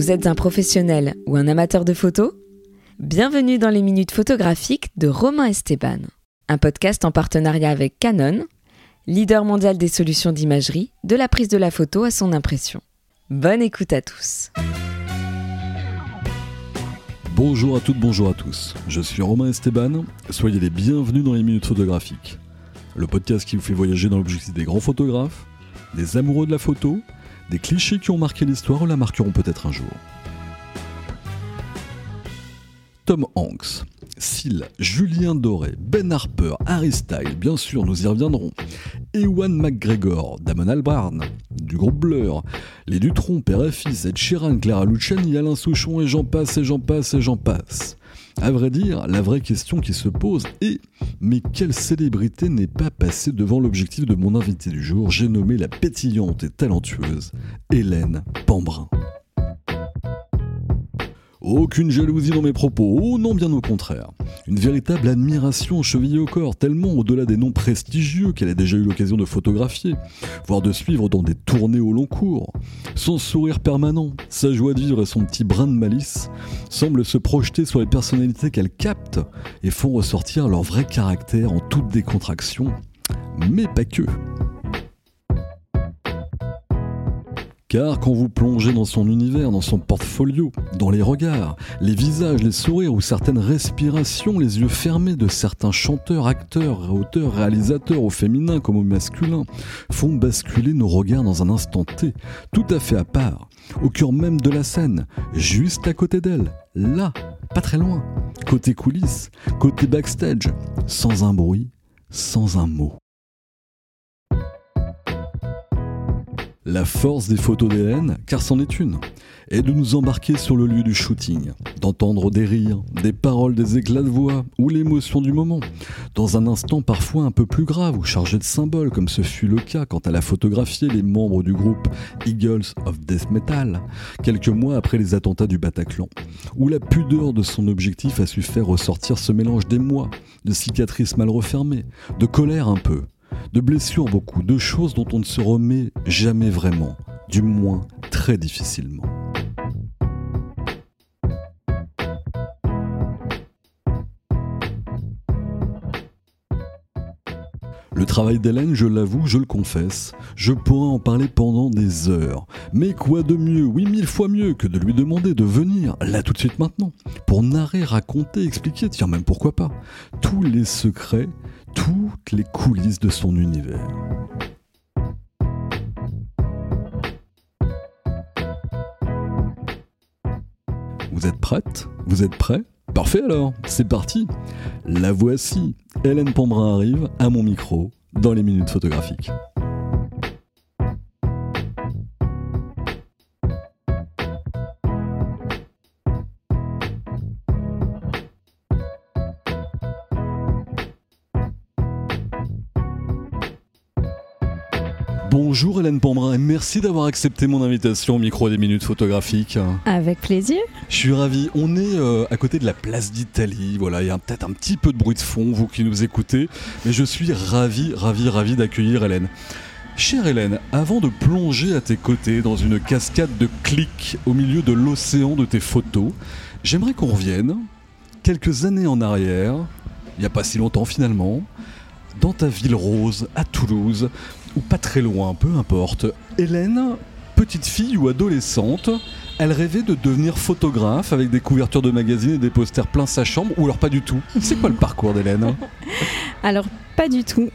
Vous êtes un professionnel ou un amateur de photos? Bienvenue dans les minutes photographiques de Romain Esteban, un podcast en partenariat avec Canon, leader mondial des solutions d'imagerie, de la prise de la photo à son impression. Bonne écoute à tous. Bonjour à toutes, bonjour à tous. Je suis Romain Esteban. Soyez les bienvenus dans les minutes photographiques. Le podcast qui vous fait voyager dans l'objectif des grands photographes, des amoureux de la photo, des clichés qui ont marqué l'histoire la marqueront peut-être un jour. Tom Hanks, Seal, Julien Doré, Ben Harper, Harry Styles, bien sûr, nous y reviendrons. Ewan McGregor, Damon Albarn, du groupe Blur, les Dutron, père et fils, Ed Sheeran, Clara Luciani, Alain Souchon, et j'en passe, et j'en passe, et j'en passe. À vrai dire, la vraie question qui se pose est mais quelle célébrité n'est pas passée devant l'objectif de mon invité du jour? J'ai nommé la pétillante et talentueuse Hélène Pambrin. Aucune jalousie dans mes propos, oh non bien au contraire. Une véritable admiration chevillée au corps, tellement au-delà des noms prestigieux qu'elle a déjà eu l'occasion de photographier, voire de suivre dans des tournées au long cours. Son sourire permanent, sa joie de vivre et son petit brin de malice semblent se projeter sur les personnalités qu'elle capte et font ressortir leur vrai caractère en toute décontraction, mais pas que. Car quand vous plongez dans son univers, dans son portfolio, dans les regards, les visages, les sourires ou certaines respirations, les yeux fermés de certains chanteurs, acteurs, auteurs, réalisateurs, au féminin comme au masculin, font basculer nos regards dans un instant T, tout à fait à part, au cœur même de la scène, juste à côté d'elle, là, pas très loin, côté coulisses, côté backstage, sans un bruit, sans un mot. La force des photos d'Hélène, car c'en est une, est de nous embarquer sur le lieu du shooting, d'entendre des rires, des paroles, des éclats de voix ou l'émotion du moment, dans un instant parfois un peu plus grave ou chargé de symboles, comme ce fut le cas quand elle a photographié les membres du groupe Eagles of Death Metal, quelques mois après les attentats du Bataclan, où la pudeur de son objectif a su faire ressortir ce mélange d'émoi, de cicatrices mal refermées, de colère un peu, de blessures beaucoup, de choses dont on ne se remet jamais vraiment, du moins très difficilement. Le travail d'Hélène, je l'avoue, je le confesse, je pourrais en parler pendant des heures. Mais quoi de mieux, oui mille fois mieux, que de lui demander de venir, là tout de suite maintenant, pour narrer, raconter, expliquer, tiens même pourquoi pas, tous les secrets toutes les coulisses de son univers. Vous êtes prête? Vous êtes prêts? Parfait alors, c'est parti La voici, Hélène Pambrin arrive à mon micro dans les minutes photographiques. Bonjour Hélène Pambrin et merci d'avoir accepté mon invitation au micro des minutes photographiques. Avec plaisir. Je suis ravi. On est euh, à côté de la place d'Italie. Voilà, il y a peut-être un petit peu de bruit de fond, vous qui nous écoutez, mais je suis ravi, ravi, ravi d'accueillir Hélène. Chère Hélène, avant de plonger à tes côtés dans une cascade de clics au milieu de l'océan de tes photos, j'aimerais qu'on revienne quelques années en arrière, il n'y a pas si longtemps finalement, dans ta ville rose à Toulouse, ou pas très loin, peu importe. Hélène, petite fille ou adolescente, elle rêvait de devenir photographe avec des couvertures de magazines et des posters plein sa chambre, ou alors pas du tout C'est quoi le parcours d'Hélène? Alors, pas du tout.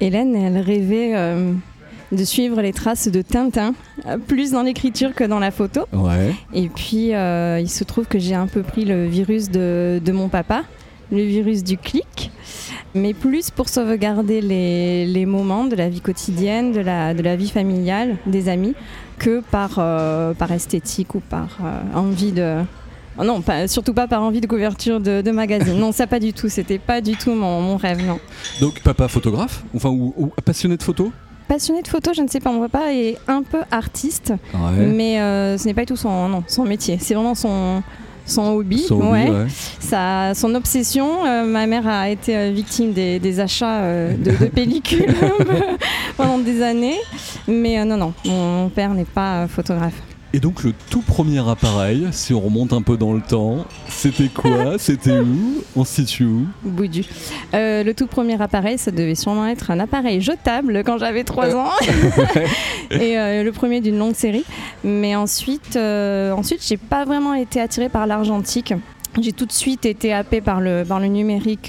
Hélène, elle rêvait euh, de suivre les traces de Tintin, euh, plus dans l'écriture que dans la photo. Ouais. Et puis, euh, il se trouve que j'ai un peu pris le virus de, de mon papa, le virus du clic mais plus pour sauvegarder les, les, moments de la vie quotidienne, de la, de la vie familiale, des amis, que par, euh, par esthétique ou par euh, envie de... Oh non, pas, surtout pas par envie de couverture de, de magazine. non, ça pas du tout. C'était pas du tout mon, mon, rêve, non. Donc papa photographe, enfin ou, ou passionné de photo? Passionné de photo, je ne sais pas, mon papa est un peu artiste, ouais. mais euh, ce n'est pas du tout son, non, son métier. C'est vraiment son, son hobby, son, ouais. ouais. Sa, son obsession. Euh, ma mère a été euh, victime des, des achats euh, de, de, pellicules pendant des années. Mais non, non, mon, mon père n'est pas photographe. Et donc le tout premier appareil, si on remonte un peu dans le temps, c'était quoi C'était où On se situe où Boudu. Euh, le tout premier appareil, ça devait sûrement être un appareil jetable quand j'avais 3 ans. et euh, le premier d'une longue série. Mais ensuite, euh, ensuite j'ai pas vraiment été attirée par l'argentique. J'ai tout de suite été happée par le, par le numérique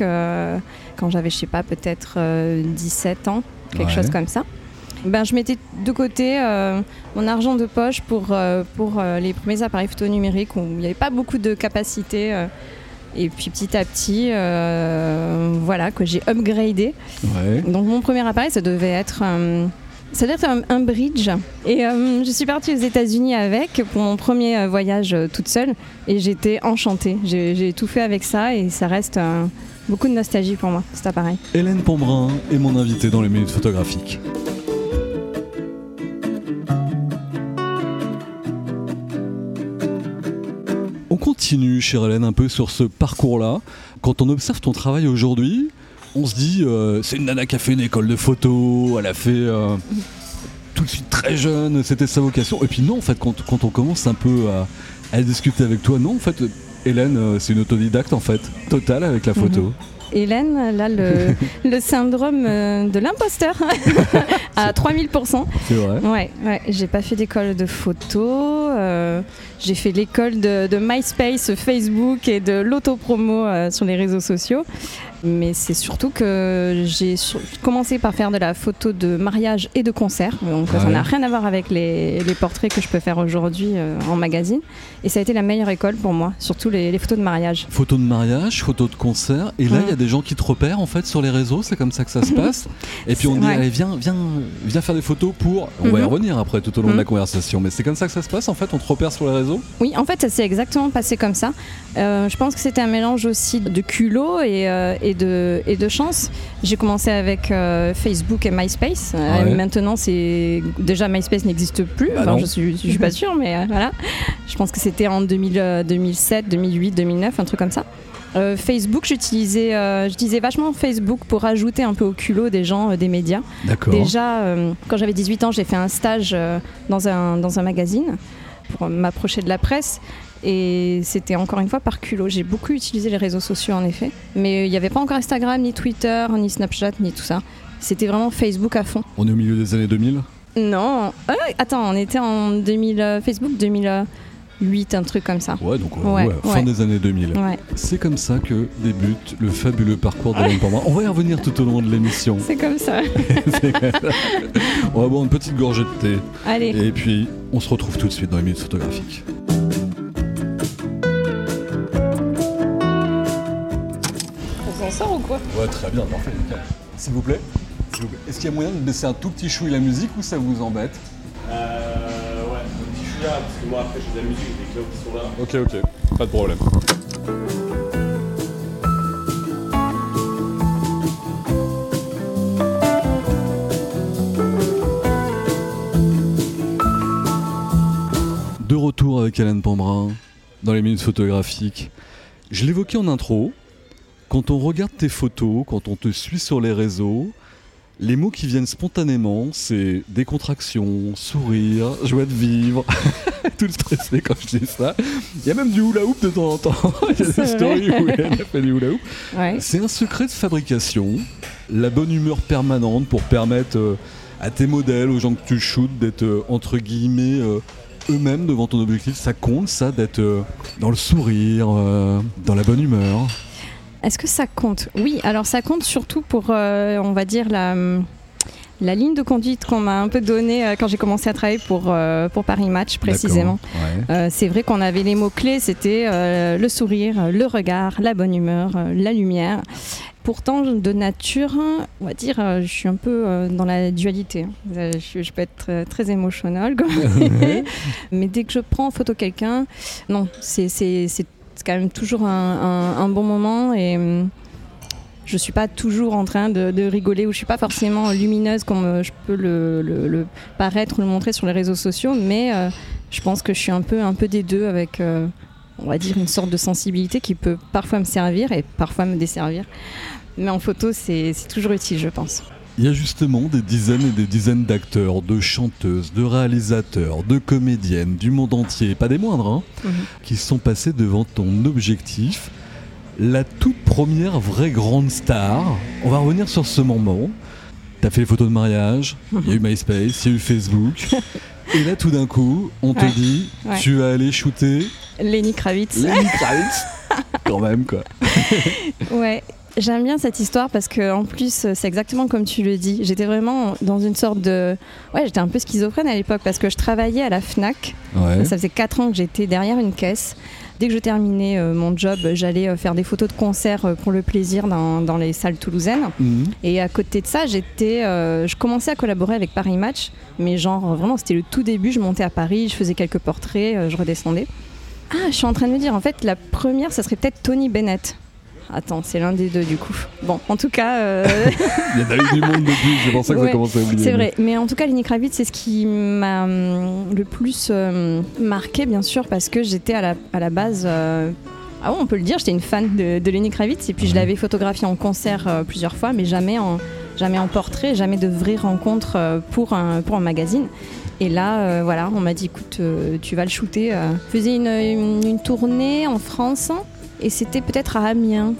quand j'avais, je sais pas, peut-être 17 ans, quelque Ouais. chose comme ça. Ben, je mettais de côté euh, mon argent de poche pour, euh, pour euh, les premiers appareils photo numériques où il n'y avait pas beaucoup de capacité. et puis petit à petit, voilà, que j'ai upgradé. Ouais. Donc mon premier appareil, ça devait être, ça devait être un, un bridge. Et euh, je suis partie aux États-Unis avec pour mon premier voyage euh, toute seule. Et j'étais enchantée. J'ai j'ai tout fait avec ça et ça reste euh, beaucoup de nostalgie pour moi, cet appareil. Hélène Pombrin est mon invitée dans les minutes photographiques. Continue, chère Hélène, un peu sur ce parcours-là. Quand on observe ton travail aujourd'hui, on se dit, euh, c'est une nana qui a fait une école de photo, elle a fait euh, tout de suite très jeune, c'était sa vocation. Et puis non, en fait, quand, on commence un peu à, discuter avec toi, non, en fait, Hélène, euh, c'est une autodidacte, en fait, totale avec la photo. Hélène, là, le, le syndrome euh, de l'imposteur à 3000%. C'est vrai. Ouais, ouais. j'ai pas fait d'école de photo. euh, j'ai fait l'école de, de MySpace, Facebook et de l'autopromo euh, sur les réseaux sociaux. Mais c'est surtout que j'ai commencé par faire de la photo de mariage et de concert. Donc ça Ouais. n'a rien à voir avec les, les portraits que je peux faire aujourd'hui euh, en magazine. Et ça a été la meilleure école pour moi, surtout les, les photos de mariage. Photo de mariage, photo de concert, et là il y a des gens qui te repèrent en fait sur les réseaux, c'est comme ça que ça se passe. Et puis on dit Ouais. allez viens, viens, viens faire des photos pour. On va y Mhm. revenir après tout au long de Mhm. la conversation, mais c'est comme ça que ça se passe en fait, on te repère sur les réseaux? Oui, en fait, ça s'est exactement passé comme ça. Euh, je pense que c'était un mélange aussi de culot et, euh, et, de, et de chance. J'ai commencé avec euh, Facebook et MySpace. Euh, Ouais. maintenant, c'est déjà MySpace n'existe plus. Bah Enfin, je suis, je suis pas sûre, mais euh, voilà. Je pense que c'était en 2000, euh, 2007, 2008, 2009, un truc comme ça. Euh, Facebook, j'utilisais, j'utilisais vachement Facebook pour ajouter un peu au culot des gens, des médias. D'accord. Déjà, quand j'avais 18 ans, j'ai fait un stage dans, un, dans un magazine pour m'approcher de la presse. Et c'était encore une fois par culot. J'ai beaucoup utilisé les réseaux sociaux en effet. Mais il n'y avait pas encore Instagram, ni Twitter, ni Snapchat, ni tout ça. C'était vraiment Facebook à fond. On est au milieu des années 2000. Non, euh, attends, on était en 2000, euh, Facebook 2008, un truc comme ça. Ouais, donc euh, Ouais, ouais, fin ouais. des années 2000. Ouais, C'est comme ça que débute le fabuleux parcours d'Hélène Pombrin. On va y revenir tout au long de l'émission. c'est comme ça. on va boire une petite gorgée de thé. Allez, Et puis, on se retrouve tout de suite dans les minutes photographiques. Ouais, très bien, parfait. nickel. S'il vous plaît, s'il vous plaît. est-ce qu'il y a moyen de baisser un tout petit chouille la musique ou ça vous embête? Euh, ouais, un petit chouïa, parce que moi après j'ai de la musique, j'ai des clubs qui sont là. Ok, ok, pas de problème. De retour avec Hélène Pambrin dans les minutes photographiques. Je l'évoquais en intro. Quand on regarde tes photos, quand on te suit sur les réseaux, les mots qui viennent spontanément, c'est décontraction, sourire, joie de vivre. Tout stressé quand je dis ça. Il y a même du hula hoop de temps en temps. Il y a des stories où elle a fait du hula hoop. Ouais. C'est un secret de fabrication, la bonne humeur permanente pour permettre euh, à tes modèles, aux gens que tu shootes, d'être euh, entre guillemets euh, eux-mêmes devant ton objectif. Ça compte, ça, d'être dans le sourire, dans la bonne humeur. Est-ce que ça compte? Oui, alors ça compte surtout pour, euh, on va dire, la, la ligne de conduite qu'on m'a un peu donnée euh, quand j'ai commencé à travailler pour, euh, pour Paris Match précisément. Ouais. Euh, c'est vrai qu'on avait les mots-clés, c'était le sourire, le regard, la bonne humeur, la lumière. Pourtant, de nature, on va dire, je suis un peu dans la dualité. Je, je peux être très émotionnelle, mais dès que je prends en photo quelqu'un, non, c'est c'est- quand même toujours un, bon moment et hum, je suis pas toujours en train de, rigoler ou je suis pas forcément lumineuse comme euh, je peux le, paraître ou le montrer sur les réseaux sociaux, mais euh, je pense que je suis un peu, un peu des deux avec, euh, on va dire, une sorte de sensibilité qui peut parfois me servir et parfois me desservir. Mais en photo, c'est toujours utile, je pense. Il y a justement des dizaines et des dizaines d'acteurs, de chanteuses, de réalisateurs, de comédiennes du monde entier, pas des moindres, hein, Mhm. qui sont passés devant ton objectif. La toute première vraie grande star. On va revenir sur ce moment. T'as fait les photos de mariage, il y a eu MySpace, il y a eu Facebook. Et là, tout d'un coup, on te Ouais. dit, Ouais. tu vas aller shooter Lenny Kravitz. Lenny Kravitz. Quand même, quoi. Ouais, j'aime bien cette histoire parce que en plus c'est exactement comme tu le dis. J'étais vraiment dans une sorte de ouais, j'étais un peu schizophrène à l'époque parce que je travaillais à la Fnac. Ouais. Ça faisait 4 ans que j'étais derrière une caisse. Dès que je terminais euh, mon job, j'allais euh, faire des photos de concerts euh, pour le plaisir dans, dans les salles toulousaines. Mhm. Et à côté de ça, j'étais, je commençais à collaborer avec Paris Match, mais genre vraiment c'était le tout début. Je montais à Paris, je faisais quelques portraits, je redescendais. Ah, je suis en train de me dire, en fait, la première, ça serait peut-être Tony Bennett. Attends, c'est l'un des deux du coup. Bon, en tout cas, euh, Il y en a eu du monde depuis, c'est pour ça que ça Ouais, commence à oublier. c'est vrai. Mais en tout cas, Lenny Kravitz, c'est ce qui m'a hum, le plus euh, marqué, bien sûr, parce que j'étais à la, à la base. euh, ah ouais, on peut le dire, j'étais une fan de, de Lenny Kravitz et puis je l'avais photographié en concert euh, plusieurs fois, mais jamais en, jamais en portrait, jamais de vraies rencontres euh, pour un, pour un magazine. Et là, euh, voilà, on m'a dit, écoute, euh, tu vas le shooter. euh. Je faisais une, une- une tournée en France et c'était peut-être à Amiens.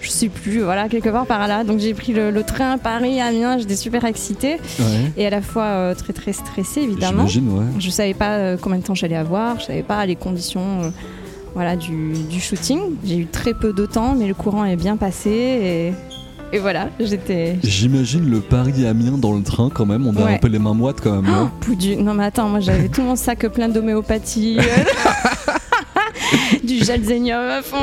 Je sais plus, voilà, quelque part par là. Donc j'ai pris le, le train à Paris, Amiens, j'étais super excitée Ouais. et à la fois euh, très très stressée évidemment. J'imagine, ouais. Je savais pas euh, combien de temps j'allais avoir, je savais pas les conditions euh, voilà, du, du shooting. J'ai eu très peu de temps, mais le courant est bien passé et, et voilà, j'étais. J'imagine le Paris-Amiens dans le train quand même. On a Ouais. un peu les mains moites quand même. Oh. Non mais attends, moi j'avais tout mon sac plein d'homéopathie. euh, du gel à fond.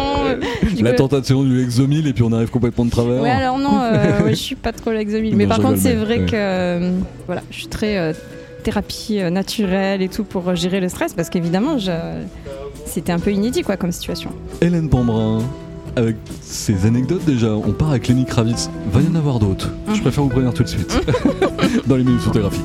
Du La coup- tentation du Exomil et puis on arrive complètement de travers. Ouais, alors non, euh, ouais, je suis pas trop l'exomile. Mais Non, par contre, c'est vrai ouais. que euh, voilà, je suis très euh, thérapie euh, naturelle et tout pour euh, gérer le stress parce qu'évidemment, je... c'était un peu inédit quoi comme situation. Hélène Pambrin, avec ses anecdotes déjà, on part avec Lenny Kravitz. Va y en avoir d'autres. Je Mhm. préfère vous prévenir tout de suite. dans les minutes photographiques.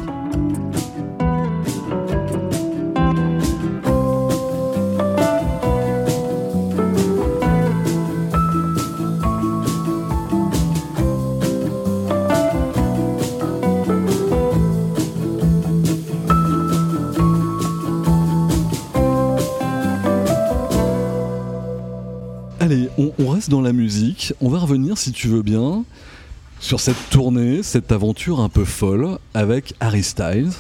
Si tu veux bien, sur cette tournée, cette aventure un peu folle avec Harry Styles.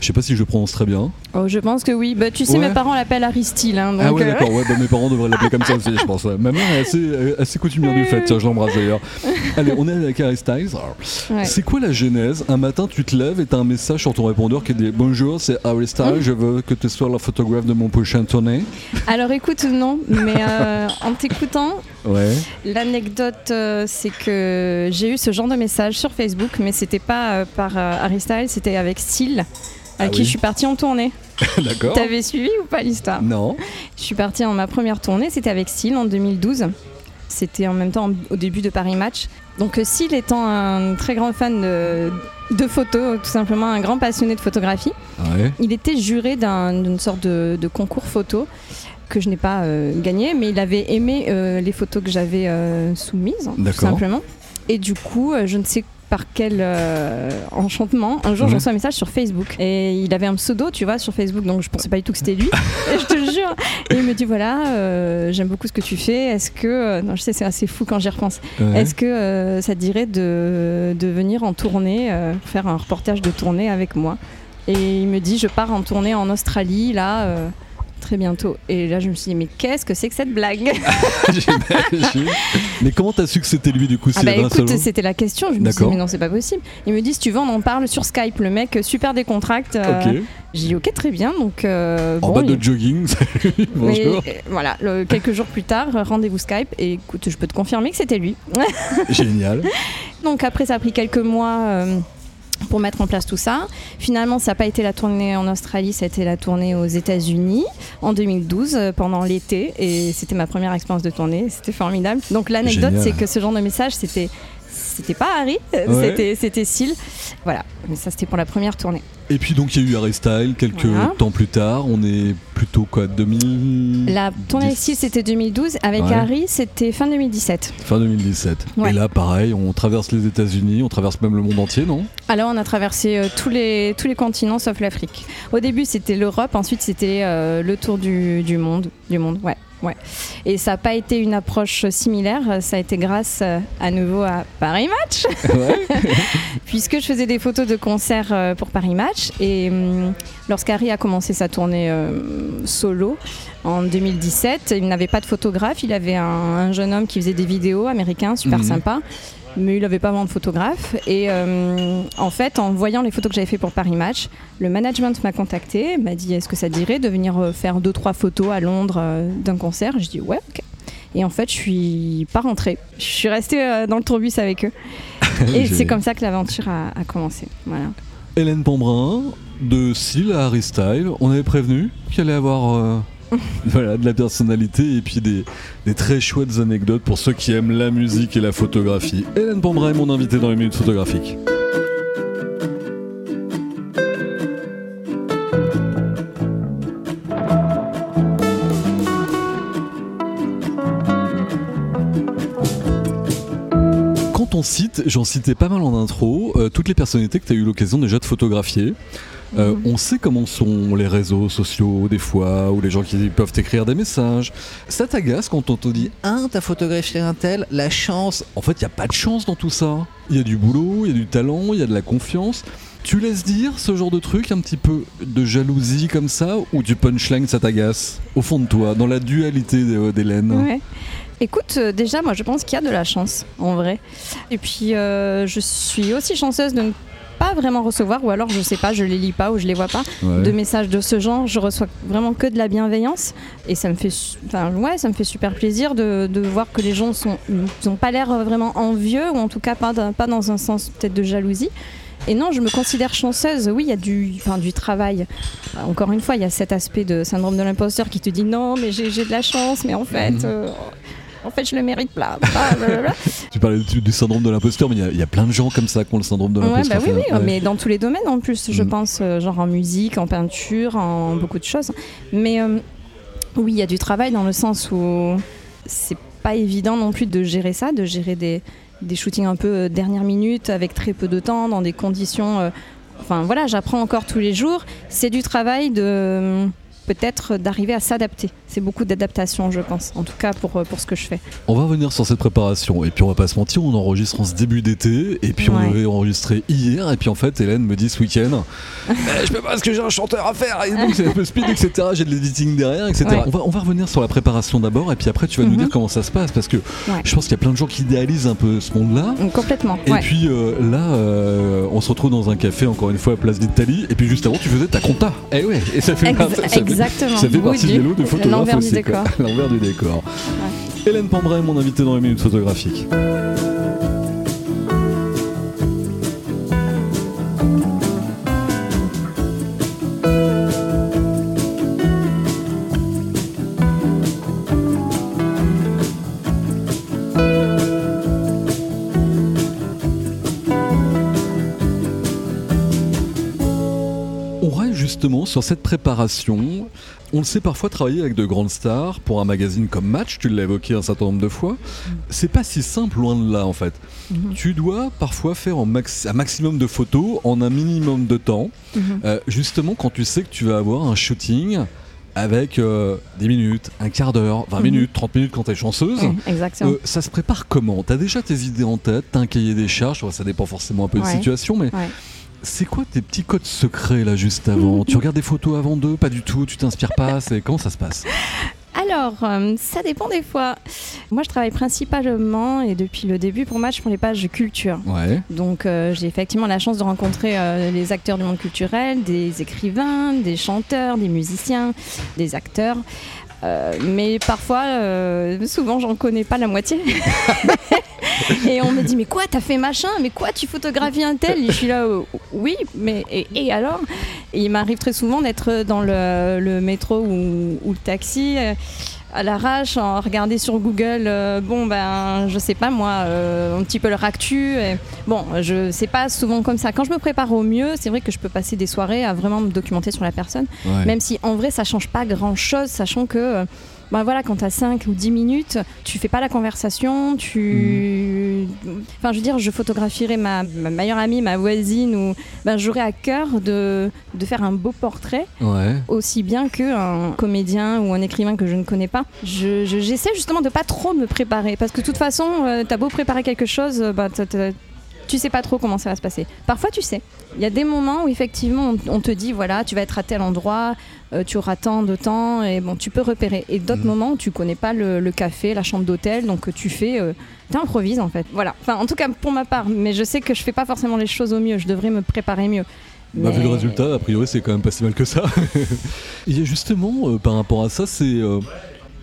Je sais pas si je prononce très bien. Oh, je pense que oui. Bah, tu sais, Ouais. mes parents l'appellent Steele. Hein, donc, ah ouais, euh, d'accord. Ouais, bah, mes parents devraient l'appeler comme ça aussi, je pense. Ma mère est assez, euh, assez coutumière du fait. Je l'embrasse d'ailleurs. Allez, on est avec Harry Styles. Alors, ouais. C'est quoi la genèse? Un matin, tu te lèves et t'as un message sur ton répondeur qui dit Bonjour, c'est Harry Styles. Je veux que tu sois la photographe de mon prochain tournée. Alors écoute, non, mais euh, en t'écoutant, Ouais. l'anecdote, euh, c'est que j'ai eu ce genre de message sur Facebook, mais c'était pas par Harry Styles, c'était avec Seal. À Ah qui oui. je suis partie en tournée. D'accord. T'avais suivi ou pas l'histoire? Non. Je suis partie en ma première tournée, c'était avec Seal en 2012. C'était en même temps au début de Paris Match. Donc euh, Seal étant un très grand fan de, de photos, tout simplement un grand passionné de photographie, Ouais. il était juré d'un- d'une sorte de, de concours photo que je n'ai pas euh, gagné, mais il avait aimé euh, les photos que j'avais euh, soumises, tout simplement. Et du coup, je ne sais par quel euh, enchantement, un jour Ouais. j'en reçois un message sur Facebook et il avait un pseudo, tu vois, sur Facebook, donc je pensais pas du tout que c'était lui. et je te jure. Et il me dit voilà, euh, j'aime beaucoup ce que tu fais. Est-ce que euh, non, je sais, c'est assez fou quand j'y repense. Ouais. Est-ce que euh, ça te dirait de, de venir en tournée, faire un reportage de tournée avec moi? Et il me dit, je pars en tournée en Australie, là, très bientôt. Et là, je me suis dit, mais qu'est-ce que c'est que cette blague J'imagine. Mais comment t'as su que c'était lui du coup Ah bah écoute, c'était la question. Je me suis dit, mais non, c'est pas possible. Il me dit, si tu veux, on en parle sur Skype. Le mec, euh, super décontracte. euh, Ok. J'ai dit, ok, très bien. Donc, euh, En bon, bas il- de jogging. salut, mais, Bonjour. euh, voilà, le- quelques jours plus tard, rendez-vous Skype. Et écoute, je peux te confirmer que c'était lui. Génial. Donc après, ça a pris quelques mois euh, pour mettre en place tout ça. Finalement, ça n'a pas été la tournée en Australie, ça a été la tournée aux États-Unis en 2012 euh, pendant l'été. Et c'était ma première expérience de tournée. C'était formidable. Donc l'anecdote, c'est que ce genre de message, c'était c'était pas Harry, Ouais. c'était c'était Seal. Voilà. Mais ça, c'était pour la première tournée. Et puis donc il y a eu Harry Style quelques Voilà. temps plus tard. On est plutôt quoi 2000 La tournée 6 c'était 2012, avec Ouais. Harry c'était fin 2017. fin 2017. Ouais. Et là pareil, on traverse les États-Unis, on traverse même le monde entier, non? Alors on a traversé euh, tous, les, tous les continents sauf l'Afrique. Au début c'était l'Europe, ensuite c'était euh, le tour du, du monde. Du monde, ouais. Ouais. Et ça n'a pas été une approche similaire, ça a été grâce euh, à nouveau à Paris Match, Ouais. puisque je faisais des photos de concerts euh, pour Paris Match. Et hum, lorsqu'Harry a commencé sa tournée euh, solo en 2017, il n'avait pas de photographe, il avait un, un jeune homme qui faisait des vidéos américains, super Mhm. sympa. Mais il n'avait pas vraiment de photographe. Et euh, en fait, en voyant les photos que j'avais fait pour Paris Match, le management m'a contacté, m'a dit est-ce que ça te dirait de venir euh, faire deux trois photos à Londres euh, d'un concert? Je dis ouais, ok. Et en fait, je suis pas rentrée. Je suis restée dans le tourbus avec eux. Et c'est comme ça que l'aventure a, a commencé. Voilà. Hélène Pambrin, de Style à Harry Style, on avait prévenu qu'il allait avoir voilà, de la personnalité et puis des, très chouettes anecdotes pour ceux qui aiment la musique et la photographie. Hélène Pambrin est mon invitée dans les minutes photographiques. Quand on cite, j'en citais pas mal en intro, euh, toutes les personnalités que tu as eu l'occasion déjà de photographier. Euh. On sait comment sont les réseaux sociaux des fois, ou les gens qui peuvent écrire des messages. Ça t'agace quand on te dit Ah, t'as photographié un tel, la chance. En fait, il n'y a pas de chance dans tout ça. Il y a du boulot, il y a du talent, il y a de la confiance. Tu laisses dire ce genre de truc, un petit peu de jalousie comme ça, ou du punchline, ça t'agace Au fond de toi, dans la dualité d'Hé- d'Hélène? Ouais. Écoute, euh, déjà, moi, je pense qu'il y a de la chance, en vrai. Et puis, euh, je suis aussi chanceuse de pas vraiment recevoir, ou alors, je sais pas, je les lis pas ou je les vois pas, Ouais. de messages de ce genre. Je reçois vraiment que de la bienveillance. Et ça me fait, enfin, ouais, ça me fait super plaisir de, de voir que les gens sont, ils ont pas l'air vraiment envieux, ou en tout cas pas, dans- pas dans un sens peut-être de jalousie. Et non, je me considère chanceuse. Oui, il y a du, enfin, du travail. Euh, Encore une fois, il y a cet aspect de syndrome de l'imposteur qui te dit non, mais j'ai j'ai de la chance, mais en fait, Mhm. euh, en fait, je le mérite pas. Tu parlais du, syndrome de l'imposteur, mais il y a- il y, a plein de gens comme ça qui ont le syndrome de ouais, l'imposteur. bah oui, oui, Ouais. mais dans tous les domaines en plus, je Mhm. pense, euh, genre en musique, en peinture, en beaucoup de choses. Mais euh, oui, il y a du travail dans le sens où c'est pas évident non plus de gérer ça, de gérer des, des shootings un peu euh, dernière minute avec très peu de temps, dans des conditions. euh, Enfin voilà, j'apprends encore tous les jours. C'est du travail de peut-être d'arriver à s'adapter. C'est beaucoup d'adaptation, je pense, en tout cas pour, euh, pour ce que je fais. On va revenir sur cette préparation et puis on va pas se mentir, on enregistre en ce début d'été et puis on Ouais. devait enregistrer hier et puis en fait Hélène me dit ce week-end Eh, je peux pas parce que j'ai un chanteur à faire et donc c'est un peu speed etc j'ai de l'editing derrière etc. Ouais. On, va, on va revenir sur la préparation d'abord et puis après tu vas nous Mhm. dire comment ça se passe parce que Ouais. je pense qu'il y a plein de gens qui idéalisent un peu ce monde là. Donc, complètement. Et ouais. puis euh, là, euh, on se retrouve dans un café, encore une fois, à Place d'Italie. Et puis juste avant, tu faisais ta compta. Eh ouais, et ça fait, Ex- ça fait- exactement. ça fait partie du lot de photographe L'envers du décor. L'envers du décor. Hélène Pambray mon invitée dans les minutes photographiques. Justement sur cette préparation. On le sait parfois travailler avec de grandes stars pour un magazine comme Match, tu l'as évoqué un certain nombre de fois. C'est pas si simple loin de là en fait. Mhm. Tu dois parfois faire max- un maximum de photos en un minimum de temps. Mhm. Euh, justement quand tu sais que tu vas avoir un shooting avec euh, 10 minutes, un quart d'heure, 20 Mhm. minutes, 30 minutes quand t'es chanceuse. Ouais, exactement. Euh, ça se prépare comment? T'as déjà tes idées en tête, t'as un cahier des charges, ça dépend forcément un peu de situation, mais Ouais. C'est quoi tes petits codes secrets là juste avant? Tu regardes des photos avant d'eux? Pas du tout, tu t'inspires pas? C'est... Comment ça se passe? Alors, euh, ça dépend des fois. Moi, je travaille principalement et depuis le début pour Match pour les pages culture. Ouais. Donc, euh, j'ai effectivement la chance de rencontrer euh, les acteurs du monde culturel, des écrivains, des chanteurs, des musiciens, des acteurs. Euh, mais parfois, euh, souvent, j'en connais pas la moitié. et on me dit, mais quoi, t'as fait machin? Mais quoi, tu photographies un tel? Et je suis là, euh, oui, mais et, alors? Il m'arrive très souvent d'être dans le, métro ou le taxi. À l'arrache, en regarder sur Google, euh, bon ben je sais pas moi, euh, un petit peu leur actu. Et, bon, je sais pas souvent comme ça. Quand je me prépare au mieux, c'est vrai que je peux passer des soirées à vraiment me documenter sur la personne, Ouais. même si en vrai ça change pas grand chose, sachant que euh, ben voilà, quand tu as 5 ou 10 minutes, tu fais pas la conversation, tu. Enfin, je veux dire, je photographierai ma, ma meilleure amie, ma voisine, ou ben, j'aurais à cœur de, de faire un beau portrait Ouais. aussi bien qu'un comédien ou un écrivain que je ne connais pas. Je- je- J'essaie justement de pas trop me préparer parce que de toute façon, euh, t'as beau préparer quelque chose, euh, bah, t'as- t'as- tu sais pas trop comment ça va se passer. Parfois, tu sais. Il y a des moments où effectivement, on, on te dit voilà, tu vas être à tel endroit, euh, tu auras tant de temps et bon, tu peux repérer. Et d'autres Mhm. moments où tu connais pas le, le café, la chambre d'hôtel, donc tu fais. euh, T'improvises en fait. Voilà. Enfin, en tout cas pour ma part, mais je sais que je fais pas forcément les choses au mieux. Je devrais me préparer mieux. Bah, vu Mais- le résultat, a priori, c'est quand même pas si mal que ça. Il y a justement, euh, par rapport à ça, c'est. euh,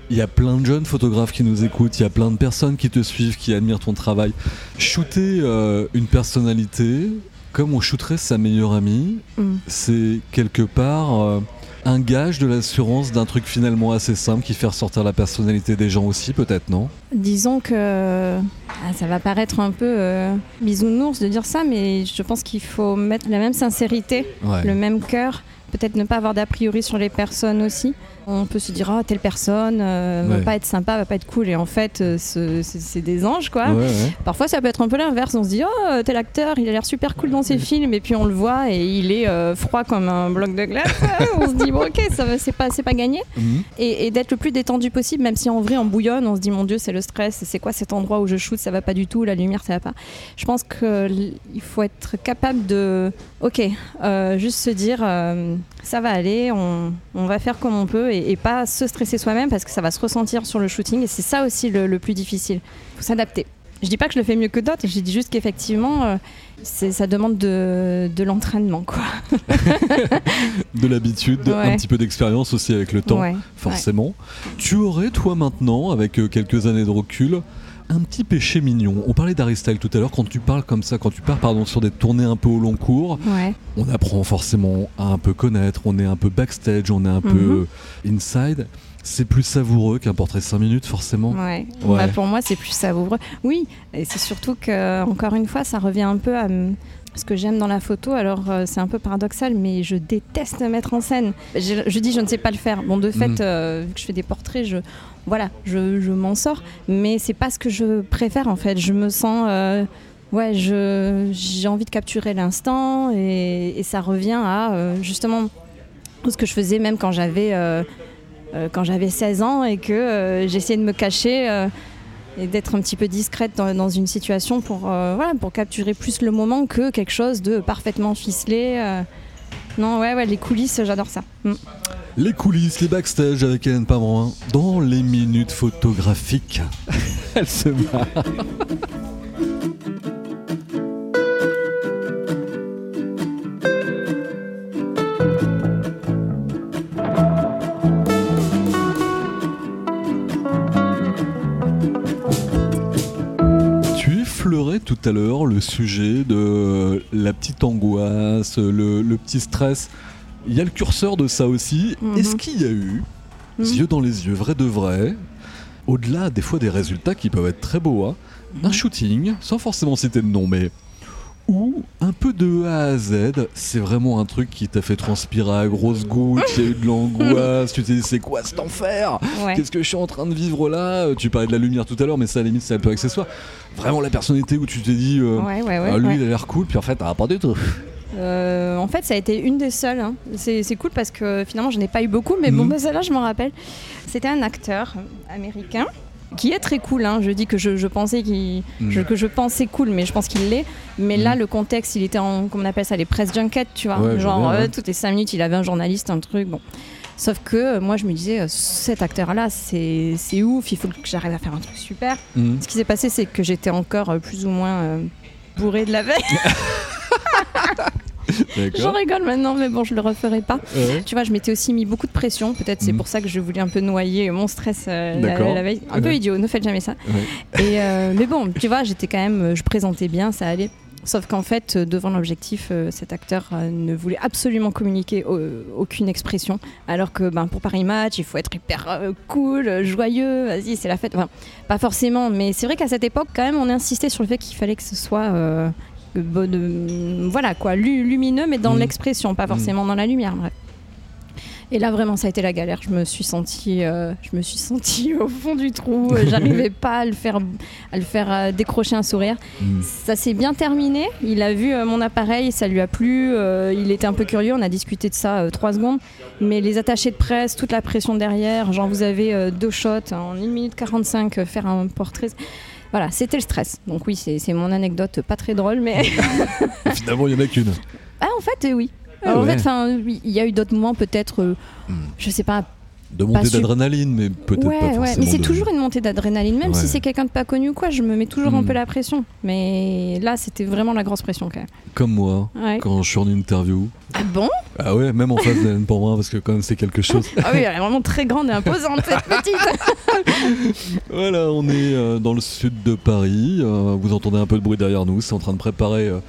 il y a plein de jeunes photographes qui nous écoutent, il y a plein de personnes qui te suivent, qui admirent ton travail. Shooter euh, une personnalité comme on shooterait sa meilleure amie, Mm. c'est quelque part euh, un gage de l'assurance d'un truc finalement assez simple qui fait ressortir la personnalité des gens aussi, peut-être, non? Disons que ah, ça va paraître un peu euh, bisounours de dire ça, mais je pense qu'il faut mettre la même sincérité, Ouais. le même cœur. Peut-être ne pas avoir d'a priori sur les personnes aussi. On peut se dire, ah, telle personne euh, Ouais. va pas être sympa, va pas être cool. Et en fait, euh, ce- c'est des anges, quoi. Ouais, ouais. Parfois, ça peut être un peu l'inverse. On se dit, oh, tel acteur, il a l'air super cool dans ses films, et puis on le voit et il est euh, froid comme un bloc de glace. on se dit, bon, ok, c'est pas, pas gagné. Mhm. Et, et d'être le plus détendu possible, même si en vrai, on bouillonne, on se dit, mon Dieu, c'est le stress, c'est quoi cet endroit où je shoot, ça va pas du tout, la lumière, ça va pas. Je pense qu'il faut être capable de, ok, euh, juste se dire, ça va aller, on, on va faire comme on peut, et, et pas se stresser soi-même parce que ça va se ressentir sur le shooting, et c'est ça aussi le, le plus difficile. Il faut s'adapter. Je dis pas que je le fais mieux que d'autres, je dis juste qu'effectivement, euh, c'est- ça demande de, de l'entraînement, quoi. De l'habitude, Ouais. un petit peu d'expérience aussi avec le temps. Ouais. forcément. Tu aurais, toi maintenant, avec euh, quelques années de recul, un petit péché mignon. On parlait d'Aristyle tout à l'heure, quand tu parles comme ça, quand tu pars pardon, sur des tournées un peu au long cours, Ouais. on apprend forcément à un peu connaître, on est un peu backstage, on est un Mhm. peu inside. C'est plus savoureux qu'un portrait 5 minutes, forcément. Ouais. Ouais. Bah, pour moi, c'est plus savoureux. Oui, et c'est surtout que, encore une fois, ça revient un peu à hum, ce que j'aime dans la photo. Alors, euh, c'est un peu paradoxal, mais je déteste mettre en scène. Je, je dis, je ne sais pas le faire. Bon, de fait, Mhm. euh, vu que je fais des portraits, je, voilà, je, je m'en sors. Mais c'est pas ce que je préfère, en fait. Je me sens. euh, Ouais, je- j'ai envie de capturer l'instant et, et ça revient à euh, justement ce que je faisais même quand j'avais euh, euh, quand j'avais 16 ans et que euh, j'essayais de me cacher euh, et d'être un petit peu discrète dans, dans une situation pour, euh, voilà, pour capturer plus le moment que quelque chose de parfaitement ficelé. euh. Non, ouais, ouais, les coulisses, j'adore ça. Mm. Les coulisses, les backstage avec Hélène Pamouin dans les minutes photographiques. Elle se marre. Tu effleurais tout à l'heure le sujet de la petite angoisse, le, le petit stress. Il y a le curseur de ça aussi. Mhm. Est-ce qu'il y a eu, Mhm. yeux dans les yeux, vrai de vrai, au-delà des fois des résultats qui peuvent être très beaux, hein, un shooting, sans forcément citer de nom, mais où un peu de A à Z, c'est vraiment un truc qui t'a fait transpirer à grosses gouttes, il y a eu de l'angoisse, tu t'es dit c'est quoi cet enfer? Ouais. Qu'est-ce que je suis en train de vivre là? Tu parlais de la lumière tout à l'heure, mais ça à la limite c'est un peu accessoire. Vraiment la personnalité où tu t'es dit, euh, Ouais, ouais, ouais, Ah, lui il a l'air cool, puis en fait ah, pas du tout. Euh, en fait, ça a été une des seules. hein. C'est c'est cool parce que finalement, je n'ai pas eu beaucoup, mais bon, Mhm. bah, celle-là, je m'en rappelle. C'était un acteur américain qui est très cool. hein. Je dis que je, je pensais qu'il, je- que je pensais cool, mais je pense qu'il l'est. Mais là, Mhm. le contexte, il était en, comment on appelle ça, les press junkets, tu vois. Ouais, Genre, euh, toutes les cinq minutes, il avait un journaliste, un truc. Bon. Sauf que euh, moi, je me disais, euh, cet acteur-là, c'est c'est ouf, il faut que j'arrive à faire un truc super. Mhm. Ce qui s'est passé, c'est que j'étais encore plus ou moins bourrée de la veille. J'en rigole maintenant, mais bon, je le referai pas. Ouais. Tu vois, je m'étais aussi mis beaucoup de pression. Peut-être c'est Mhm. pour ça que je voulais un peu noyer mon stress euh, la, veille. Un peu idiot, ne faites jamais ça. Ouais. Et, euh, mais bon, tu vois, j'étais quand même, je présentais bien, ça allait. Sauf qu'en fait, devant l'objectif, euh, cet acteur euh, ne voulait absolument communiquer aucune expression. Alors que ben, pour Paris Match, il faut être hyper cool, joyeux, vas-y, c'est la fête. Enfin, pas forcément, mais c'est vrai qu'à cette époque, quand même, on insistait sur le fait qu'il fallait que ce soit. euh, voilà quoi, lu- lumineux, mais dans Mhm. l'expression, pas forcément dans la lumière. bref. Et là vraiment ça a été la galère. Je me suis sentie, euh, je me suis sentie au fond du trou. Euh, J'arrivais pas à le faire, à le faire euh, décrocher un sourire. Mm. Ça s'est bien terminé. Il a vu euh, mon appareil, ça lui a plu. il était un peu curieux. On a discuté de ça trois secondes. Mais les attachés de presse, toute la pression derrière, genre vous avez deux shots en 1 minute 45, euh, faire un portrait. Voilà, c'était le stress. Donc oui, c'est mon anecdote pas très drôle, mais Finalement, il y en a qu'une. ah, en fait, euh, oui. Ah en ouais. fait, il y a eu d'autres moments, peut-être, euh, Hmm. je sais pas. De montée d'adrénaline, mais peut-être ouais, pas ouais. forcément. Mais c'est de- toujours une montée d'adrénaline, même Ouais. si c'est quelqu'un de pas connu ou quoi. Je me mets toujours un Hmm. peu la pression. Mais là, c'était vraiment la grosse pression quand même. Comme moi, Ouais. quand je suis en interview. Ah bon? Ah ouais, même en face d'Hélène Pombrin, parce que quand même c'est quelque chose. Ah oui, elle est vraiment très grande et imposante cette petite. Voilà, on est euh, dans le sud de Paris. euh, vous entendez un peu de bruit derrière nous. C'est en train de préparer euh,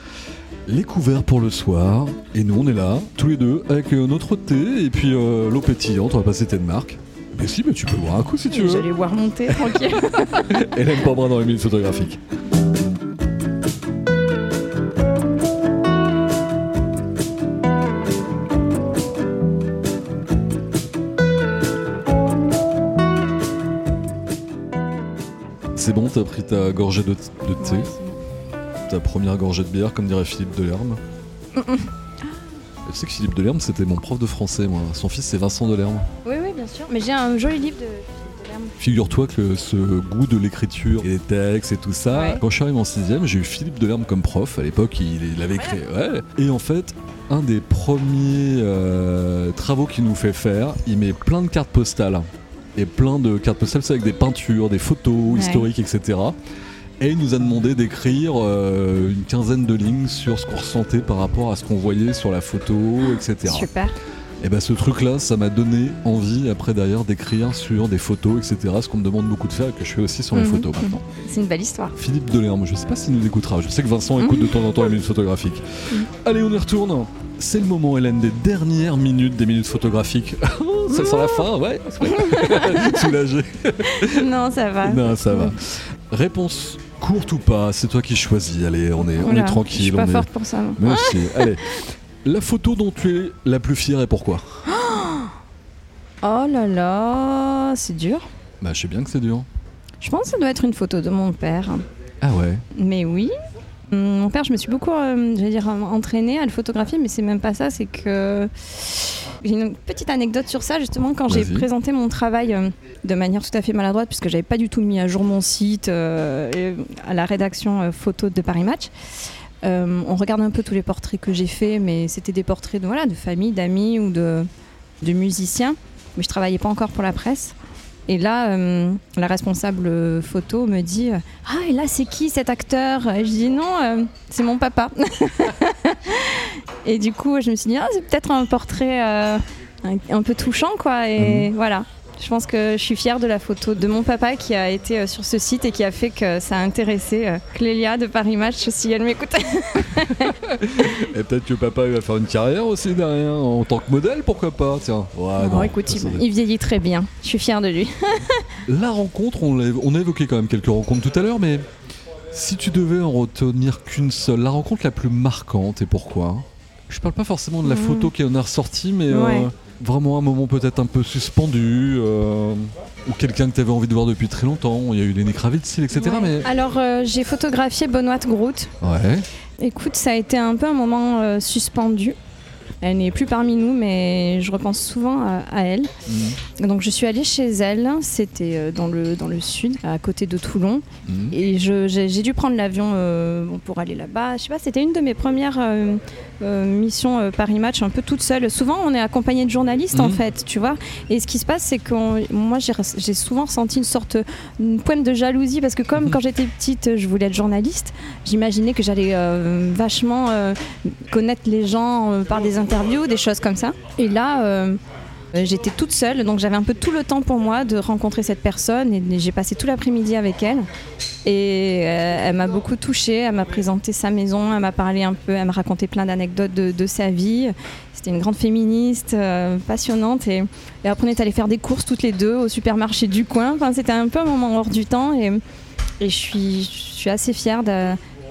les couverts pour le soir. Et nous, on est là, tous les deux, avec euh, notre thé et puis euh, l'eau pétillante. On va pas citer de marque. Mais si, mais tu peux boire un coup si tu veux. J'allais voir monter tranquille. Hélène Pombrin dans les minutes photographiques. C'est bon, t'as pris ta gorgée de, de thé, Ouais. Ta première gorgée de bière, comme dirait Philippe Delerme. Et tu sais que Philippe Delerme, c'était mon prof de français, moi. Son fils, c'est Vincent Delerme. Oui, oui, bien sûr. Mais j'ai un joli livre de Philippe Delerme. Figure-toi que ce goût de l'écriture et des textes et tout ça, Ouais. quand je suis arrivé en 6ème, j'ai eu Philippe Delerme comme prof. À l'époque, il, il avait créé. Ouais. Et en fait, un des premiers euh, travaux qu'il nous fait faire, il met plein de cartes postales. Et plein de cartes postales, c'est avec des peintures, des photos Ouais. historiques, etc. Et il nous a demandé d'écrire euh, une quinzaine de lignes sur ce qu'on ressentait par rapport à ce qu'on voyait sur la photo, etc. Super. Et ben ce truc-là, ça m'a donné envie après derrière d'écrire sur des photos, etc. Ce qu'on me demande beaucoup de faire et que je fais aussi sur les Mhm, photos mhm. maintenant. C'est une belle histoire. Philippe Delerme, je sais pas s'il nous écoutera. Je sais que Vincent écoute de temps en temps les minutes photographiques. Mhm. Allez, on y retourne. C'est le moment, Hélène, des dernières minutes des minutes photographiques. ça sent la fin, ouais. Soulagé. non, ça va. non, ça va. Réponse courte ou pas, c'est toi qui choisis. Allez, on est, on Oula, est tranquille. Je suis pas on est- pour ça. Merci. Allez. La photo dont tu es la plus fière et pourquoi? Oh là là, c'est dur. Bah, je sais bien que c'est dur. Je pense que ça doit être une photo de mon père. Ah ouais. Mais oui. Mon père, je me suis beaucoup, euh, j'allais dire, entraînée à le photographier, mais c'est même pas ça. C'est que j'ai une petite anecdote sur ça. Justement, quand j'ai présenté mon travail euh, de manière tout à fait maladroite, puisque j'avais pas du tout mis à jour mon site euh, et à la rédaction euh, photo de Paris Match. euh, on regarde un peu tous les portraits que j'ai faits, mais c'était des portraits de, voilà, de famille, d'amis ou de, de musiciens. Mais je travaillais pas encore pour la presse. Et là, euh, la responsable photo me dit Ah, et là, c'est qui cet acteur? Et Je dis Non, euh, c'est mon papa. et du coup, je me suis dit Ah, c'est peut-être un portrait euh, un, un peu touchant, quoi. Et voilà. Je pense que je suis fière de la photo de mon papa qui a été euh, sur ce site et qui a fait que ça a intéressé euh, Clélia de Paris Match si elle m'écoute. Et peut-être que papa il va faire une carrière aussi derrière, en tant que modèle, pourquoi pas Tiens. Ouais, Bon, non, écoute, il, vieillit très bien. Je suis fière de lui. La rencontre, on, a évoqué quand même quelques rencontres tout à l'heure, mais si tu devais en retenir qu'une seule, la rencontre la plus marquante et pourquoi? Je parle pas forcément de la Mhm. photo qui en a ressorti, mais euh. Vraiment un moment peut-être un peu suspendu, euh, ou quelqu'un que tu avais envie de voir depuis très longtemps. Il y a eu Lenny Kravitz, etc. Ouais. Mais Alors, euh, j'ai photographié Benoît Groot. ouais. Écoute, ça a été un peu un moment euh, suspendu. Elle n'est plus parmi nous, mais je repense souvent à, à elle. Mhm. Donc je suis allée chez elle, c'était euh, dans le, dans le sud, à côté de Toulon. Mhm. Et j'ai dû prendre l'avion euh, pour aller là-bas. Je sais pas, c'était une de mes premières euh, euh, missions euh, Paris Match, un peu toute seule. Souvent, on est accompagné de journalistes, en Mhm. fait, tu vois. Et ce qui se passe, c'est que moi, j'ai souvent ressenti une sorte, une pointe de jalousie, parce que comme Mhm. quand j'étais petite, je voulais être journaliste, j'imaginais que j'allais euh, vachement connaître les gens par des interviews, des choses comme ça. Et là... euh, J'étais toute seule, donc j'avais un peu tout le temps pour moi de rencontrer cette personne et j'ai passé tout l'après-midi avec elle. Et euh, elle m'a beaucoup touchée, elle m'a présenté sa maison, elle m'a parlé un peu, elle m'a raconté plein d'anecdotes de, sa vie. C'était une grande féministe, euh, passionnante. Et, et après, on est allé faire des courses toutes les deux au supermarché du coin. Enfin, c'était un peu un moment hors du temps. Et, je, suis, assez fière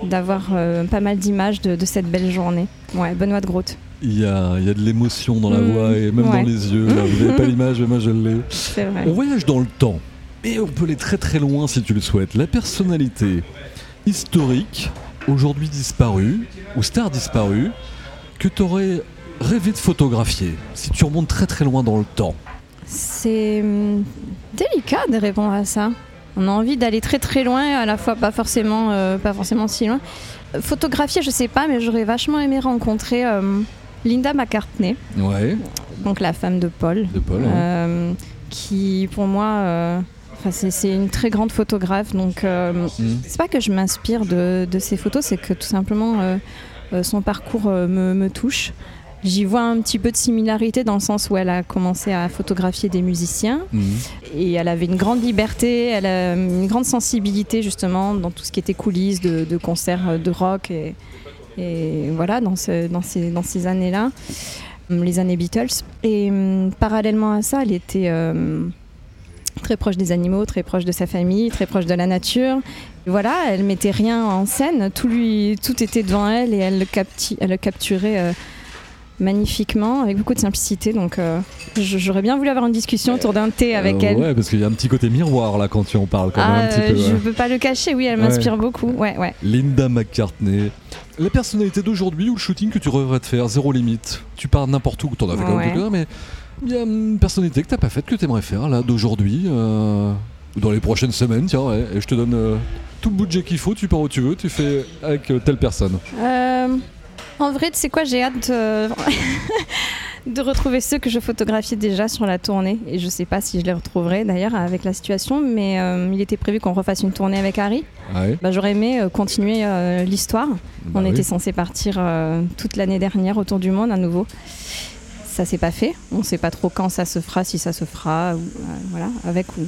d'avoir pas mal d'images de, cette belle journée. Ouais, Benoît de Groot, Il y a, y a de l'émotion dans la Mm, voix et même ouais. dans les yeux. là. Vous n'avez pas l'image, mais moi je l'ai. On voyage dans le temps, et on peut aller très très loin si tu le souhaites. La personnalité historique, aujourd'hui disparue, ou star disparue, que tu aurais rêvé de photographier, si tu remontes très très loin dans le temps? C'est hum, délicat de répondre à ça. On a envie d'aller très très loin, à la fois pas forcément, euh, pas forcément si loin. Photographier, je sais pas, mais j'aurais vachement aimé rencontrer euh, Linda McCartney, Ouais, donc la femme de Paul, de Paul. euh, qui pour moi, euh, c'est une très grande photographe. Donc euh, Mm. c'est pas que je m'inspire de, de ses photos, c'est que tout simplement son parcours me, me touche. J'y vois un petit peu de similarité dans le sens où elle a commencé à photographier des musiciens Mhm. et elle avait une grande liberté, elle a une grande sensibilité justement dans tout ce qui était coulisses de, de concerts de rock et, et voilà dans, ce- dans ces, années-là, hum, les années Beatles. Et hum, parallèlement à ça, elle était euh, très proche des animaux, très proche de sa famille, très proche de la nature. Voilà, elle mettait rien en scène, tout, était devant elle et elle le, capturait euh, magnifiquement, avec beaucoup de simplicité. Donc euh, j'aurais bien voulu avoir une discussion autour d'un thé avec Euh, elle. Ouais, parce qu'il y a un petit côté miroir là quand tu en parles quand même Ah, un petit peu. je ouais. peux pas le cacher, oui, elle Ouais. m'inspire beaucoup. Ouais, ouais. Linda McCartney. La personnalité d'aujourd'hui ou le shooting que tu rêverais de faire, zéro limite. Tu pars n'importe où, t'en as fait quand même quelques-uns, mais il y a une personnalité que t'as pas faite que t'aimerais faire là d'aujourd'hui euh, ou dans les prochaines semaines, tiens, ouais. Et je te donne tout le budget qu'il faut, tu pars où tu veux, tu fais avec telle personne. Euh, en vrai, tu sais quoi, j'ai hâte de... de retrouver ceux que je photographiais déjà sur la tournée. Et je sais pas si je les retrouverai d'ailleurs avec la situation, mais euh, il était prévu qu'on refasse une tournée avec Harry. Ouais. Bah, J'aurais aimé euh, continuer euh, l'histoire. Bah On oui. était censé partir toute l'année dernière autour du monde à nouveau. Ça s'est pas fait. On sait pas trop quand ça se fera, si ça se fera, ou, euh, voilà, avec ou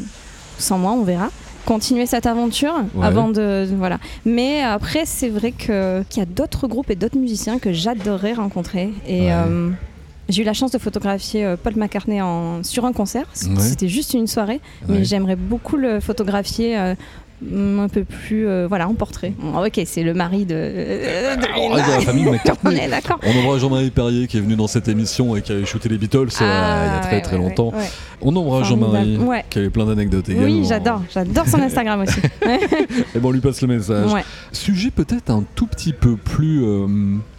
sans moi, on verra. Continuer cette aventure Ouais. avant de, de- voilà. Mais après, c'est vrai que qu'il y a d'autres groupes et d'autres musiciens que j'adorerais rencontrer. Et Ouais. euh, j'ai eu la chance de photographier euh, Paul McCartney en, sur un concert. Ouais. C'était juste une soirée, mais j'aimerais beaucoup le photographier. Euh, un peu plus euh, voilà en portrait Bon, ok c'est le mari de, euh, de On la famille on McCartney. est d'accord On embrasse Jean-Marie Perrier qui est venu dans cette émission et qui avait shooté les Beatles euh, il y a Ah, très ouais, très ouais, longtemps. ouais. On embrasse. Jean-Marie Ouais. qui avait plein d'anecdotes également. oui j'adore j'adore son Instagram aussi Et bon, on lui passe le message. ouais. Sujet peut-être un tout petit peu plus, euh,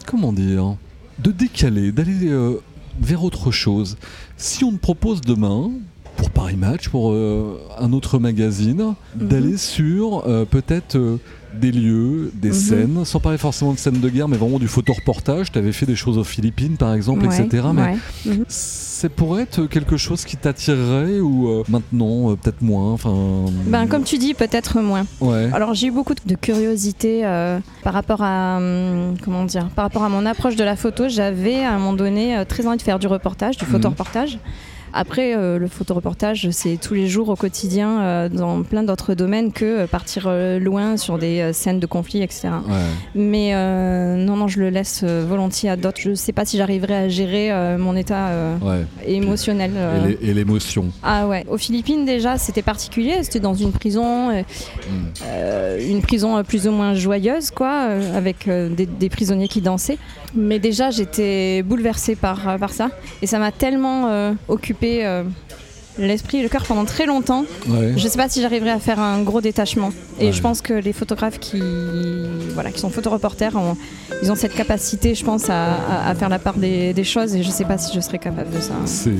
comment dire, de décaler, d'aller euh, vers autre chose. Si on te propose demain, pour Paris Match, pour euh, un autre magazine, Mhm. d'aller sur euh, peut-être euh, des lieux, des Mhm. scènes, sans parler forcément de scènes de guerre, mais vraiment du photoreportage. Tu avais fait des choses aux Philippines, par exemple, Ouais, etc. Mais ouais. Mhm. c'est pourrait être quelque chose qui t'attirerait ou euh, maintenant, euh, peut-être moins. Enfin, ben comme tu dis peut-être moins ouais. Alors j'ai eu beaucoup de curiosité euh, par rapport à hum, comment dire, par rapport à mon approche de la photo. J'avais à un moment donné très envie de faire du reportage, du photoreportage. Après, euh, le photoreportage, c'est tous les jours au quotidien euh, dans plein d'autres domaines que euh, partir loin sur des scènes de conflits, etc. Ouais. Mais non, non, je le laisse volontiers à d'autres. Je ne sais pas si j'arriverai à gérer mon état Ouais. émotionnel. Et l'é- Et l'émotion. Ah ouais, aux Philippines déjà c'était particulier, c'était dans une prison, Mm. une prison plus ou moins joyeuse quoi, avec des, des prisonniers qui dansaient. Mais déjà j'étais bouleversée par, euh, par ça. Et ça m'a tellement euh, occupé euh, l'esprit et le cœur pendant très longtemps. Ouais. Je sais pas si j'arriverai à faire un gros détachement. Et Ouais. je pense que les photographes qui, voilà, qui sont photoreporters, ont- ils ont cette capacité, je pense, à, à- à faire la part des, des choses et je sais pas si je serais capable de ça. Ouais.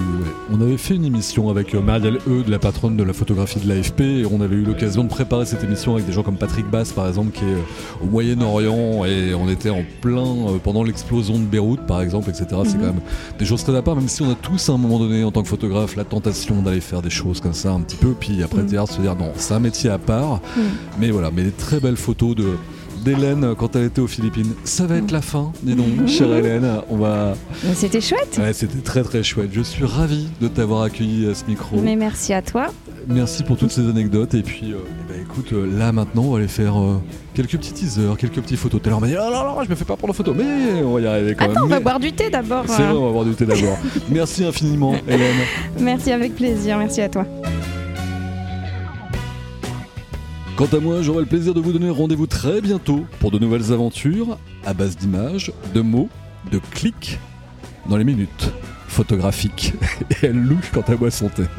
On avait fait une émission avec euh, Marielle E, de la patronne de la photographie de l'AFP, et on avait eu l'occasion de préparer cette émission avec des gens comme Patrick Bass, par exemple, qui est euh, au Moyen-Orient, et on était en plein euh, pendant l'explosion de Beyrouth, par exemple, etc. C'est Mhm. quand même des choses très à part, même si on a tous à un moment donné, en tant que photographe, la tentation d'aller faire des choses comme ça un petit peu, puis après derrière se dire non, c'est un métier à part, Mhm. mais voilà, mais des très belles photos de d'Hélène quand elle était aux Philippines. Ça va être la fin, dis donc, chère Hélène. On va. C'était chouette. Ouais, c'était très très chouette. Je suis ravi de t'avoir accueilli à ce micro. Mais merci à toi. Merci pour toutes ces anecdotes. Et puis, euh, écoute, euh, là maintenant, on va aller faire euh, quelques petits teasers, quelques petits photos. Tout à l'heure, on m'a dit, oh là là, je me fais pas prendre photo, mais on va y arriver quand Attends, même. on va Mais- boire du thé d'abord. C'est vrai, on va boire du thé d'abord. Merci infiniment, Hélène. Merci avec plaisir. Merci à toi. Quant à moi, j'aurai le plaisir de vous donner rendez-vous très bientôt pour de nouvelles aventures à base d'images, de mots, de clics dans les minutes photographiques. Et elle louche quant à moi son thé.